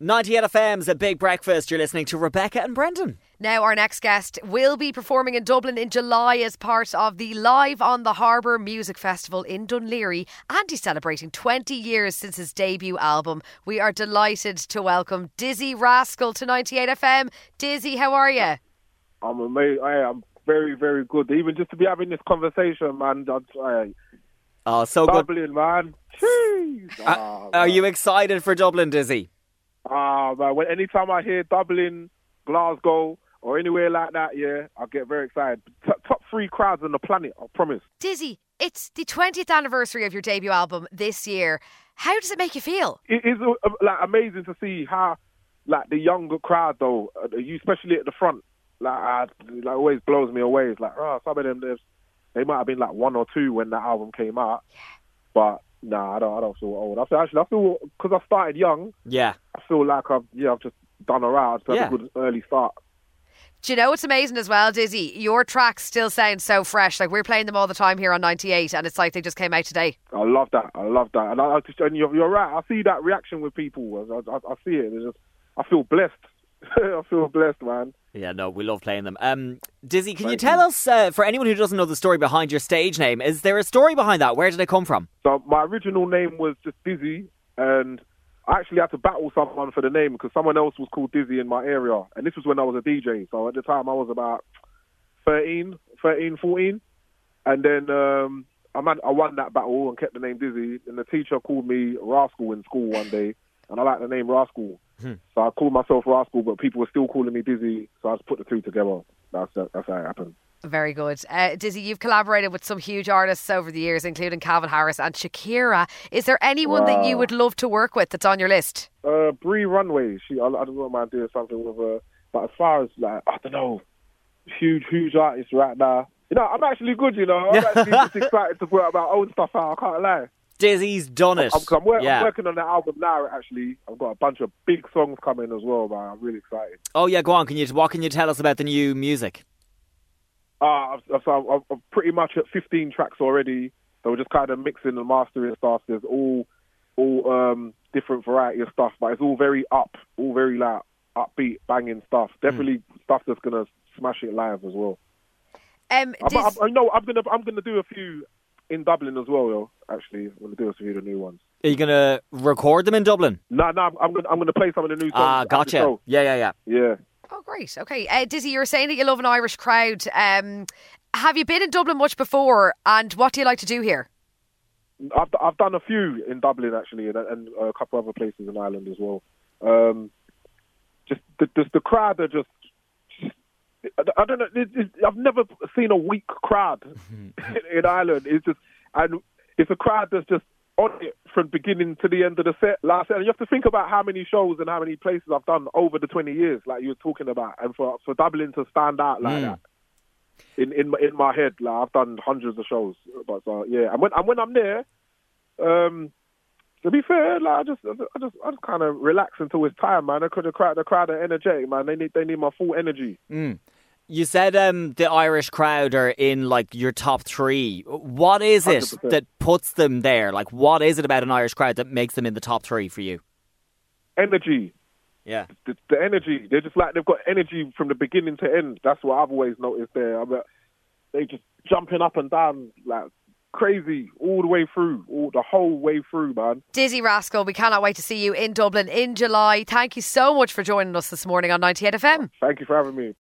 98 FM's a big breakfast. You're listening to Rebecca and Brendan. Now, our next guest will be performing in Dublin in July as part of the Live on the Harbour Music Festival in Dun Laoghaire, and he's celebrating 20 years since his debut album. We are delighted to welcome Dizzee Rascal to 98 FM. Dizzee, how are you? I'm amazing. I am very, very good. Even just to be having this conversation, man. That's, I, Oh, so good. Dublin, man. Jeez. Ah, Are man. you excited for Dublin, Dizzee? Ah, man. When, anytime I hear Dublin, Glasgow, or anywhere like that, yeah, I get very excited. T- top three crowds on the planet, I promise. Dizzee, it's the 20th anniversary of your debut album this year. How does it make you feel? It is uh, like amazing to see how, like the younger crowd though, uh, you especially at the front, like, uh, like always blows me away. It's like, oh, some of them, they might have been like one or two when that album came out, but nah, I don't, I don't feel old. I feel actually, I feel because I started young. Yeah. I feel like I've yeah I've just done around I've Yeah. had a good early start. Do you know what's amazing as well, Dizzee? Your tracks still sound so fresh. Like we're playing them all the time here on 98, and it's like they just came out today. I love that. I love that, and I, I just and you're, you're right. I see that reaction with people. I, I, I see it. It's just I feel blessed. I feel blessed, man. Yeah, no, we love playing them. Um, Dizzee, can you tell you. us, uh, for anyone who doesn't know the story behind your stage name, is there a story behind that? Where did it come from? So my original name was just Dizzee, and I actually had to battle someone for the name because someone else was called Dizzy in my area, and this was when I was a DJ. So at the time I was about 13, 13 14, and then um, I, man- I won that battle and kept the name Dizzee. And the teacher called me Rascal in school one day, and I liked the name Rascal. So I called myself Rascal, but people were still calling me Dizzee, so I just put the two together. That's that's how it happened. Very good. Uh, Dizzee, you've collaborated with some huge artists over the years, including Calvin Harris and Shakira. Is there anyone that you would love to work with that's on your list? Uh, Bree Runway. She, I, I don't mind doing something with her. But as far as like, I don't know, huge, huge artists right now. You know, I'm actually good. You know, I'm actually just excited to put my own stuff out. I can't lie. Dizzee's done it. I'm, 'cause I'm, wor- yeah. I'm working on the album now. Actually, I've got a bunch of big songs coming as well, man. I'm really excited. Oh, yeah, go on. Can you, what can you tell us about the new music? Uh, I've- so I'm, I'm pretty much at 15 tracks already. So we're just kind of mixing and mastering stuff. There's all, all um, different variety of stuff, but it's all very up, all very like upbeat, banging stuff. Definitely stuff that's gonna smash it live as well. Um, I'm, I'm, I know I'm gonna, I'm gonna do a few in Dublin as well. Yo, actually, I'm gonna do a few of the new ones. Are you going to record them in Dublin? No, no, I'm, I'm gonna, I'm gonna play some of the new songs. Ah, at gotcha. Yeah, yeah, yeah. Yeah. Great. Okay. Uh, Dizzee, you were saying that you love an Irish crowd. Um, have you been in Dublin much before, and what do you like to do here? I've I've done a few in Dublin actually, and, and a couple other places in Ireland as well. Um, just the, the the crowd are just. I I don't know. It, it, I've never seen a weak crowd in Ireland. It's just, and it's a crowd that's just on it from beginning to the end of the set. Last, and you have to think about how many shows and how many places I've done over the twenty years, like you were talking about, and for for Dublin to stand out like Mm. that in in my, in my head. Like I've done hundreds of shows, but uh, yeah, and when and when I'm there, um, to be fair, like I just I just I just kind of relax until it's time, man. The crowd the crowd are energetic, man. They need they need my full energy. You said um, the Irish crowd are in like your top three. What is it 100%. that puts them there? Like, what is it about an Irish crowd that makes them in the top three for you? Energy, Yeah. the, the energy. They're just like they've got energy from the beginning to end. That's what I've always noticed there. I mean, they just jumping up and down like crazy all the way through, all the whole way through, man. Dizzee Rascal, we cannot wait to see you in Dublin in July. Thank you so much for joining us this morning on 98 FM. Thank you for having me.